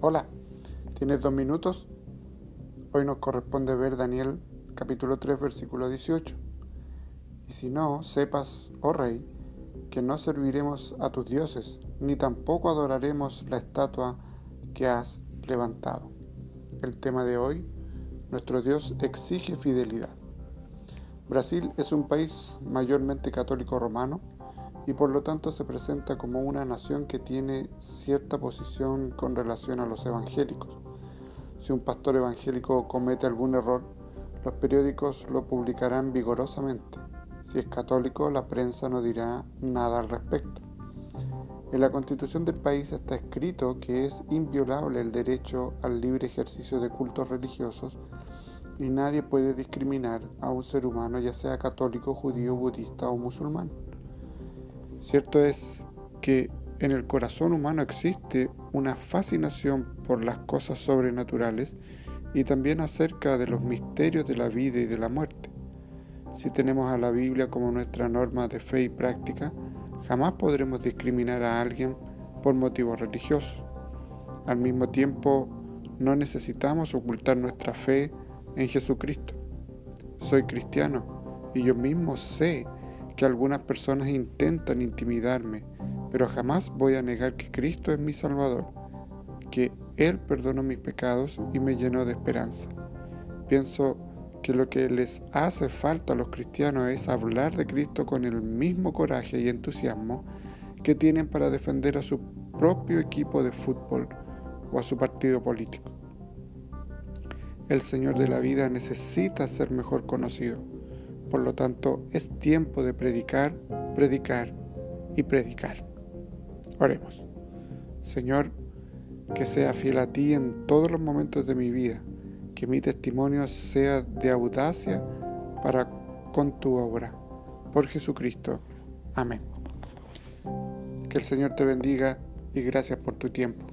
Hola, ¿tienes dos minutos? Hoy nos corresponde ver Daniel capítulo 3 versículo 18. Y si no, sepas, oh rey, que no serviremos a tus dioses, ni tampoco adoraremos la estatua que has levantado. El tema de hoy, nuestro Dios exige fidelidad. Brasil es un país mayormente católico romano y por lo tanto se presenta como una nación que tiene cierta posición con relación a los evangélicos. Si un pastor evangélico comete algún error, los periódicos lo publicarán vigorosamente. Si es católico, la prensa no dirá nada al respecto. En la constitución del país está escrito que es inviolable el derecho al libre ejercicio de cultos religiosos y nadie puede discriminar a un ser humano, ya sea católico, judío, budista o musulmán. Cierto es que en el corazón humano existe una fascinación por las cosas sobrenaturales y también acerca de los misterios de la vida y de la muerte. Si tenemos a la Biblia como nuestra norma de fe y práctica, jamás podremos discriminar a alguien por motivos religiosos. Al mismo tiempo, no necesitamos ocultar nuestra fe en Jesucristo. Soy cristiano y yo mismo sé que algunas personas intentan intimidarme, pero jamás voy a negar que Cristo es mi Salvador, que Él perdonó mis pecados y me llenó de esperanza. Pienso que lo que les hace falta a los cristianos es hablar de Cristo con el mismo coraje y entusiasmo que tienen para defender a su propio equipo de fútbol o a su partido político. El Señor de la vida necesita ser mejor conocido por lo tanto, es tiempo de predicar, predicar y predicar. Oremos. Señor, que sea fiel a ti en todos los momentos de mi vida, que mi testimonio sea de audacia para con tu obra. Por Jesucristo. Amén. Que el Señor te bendiga y gracias por tu tiempo.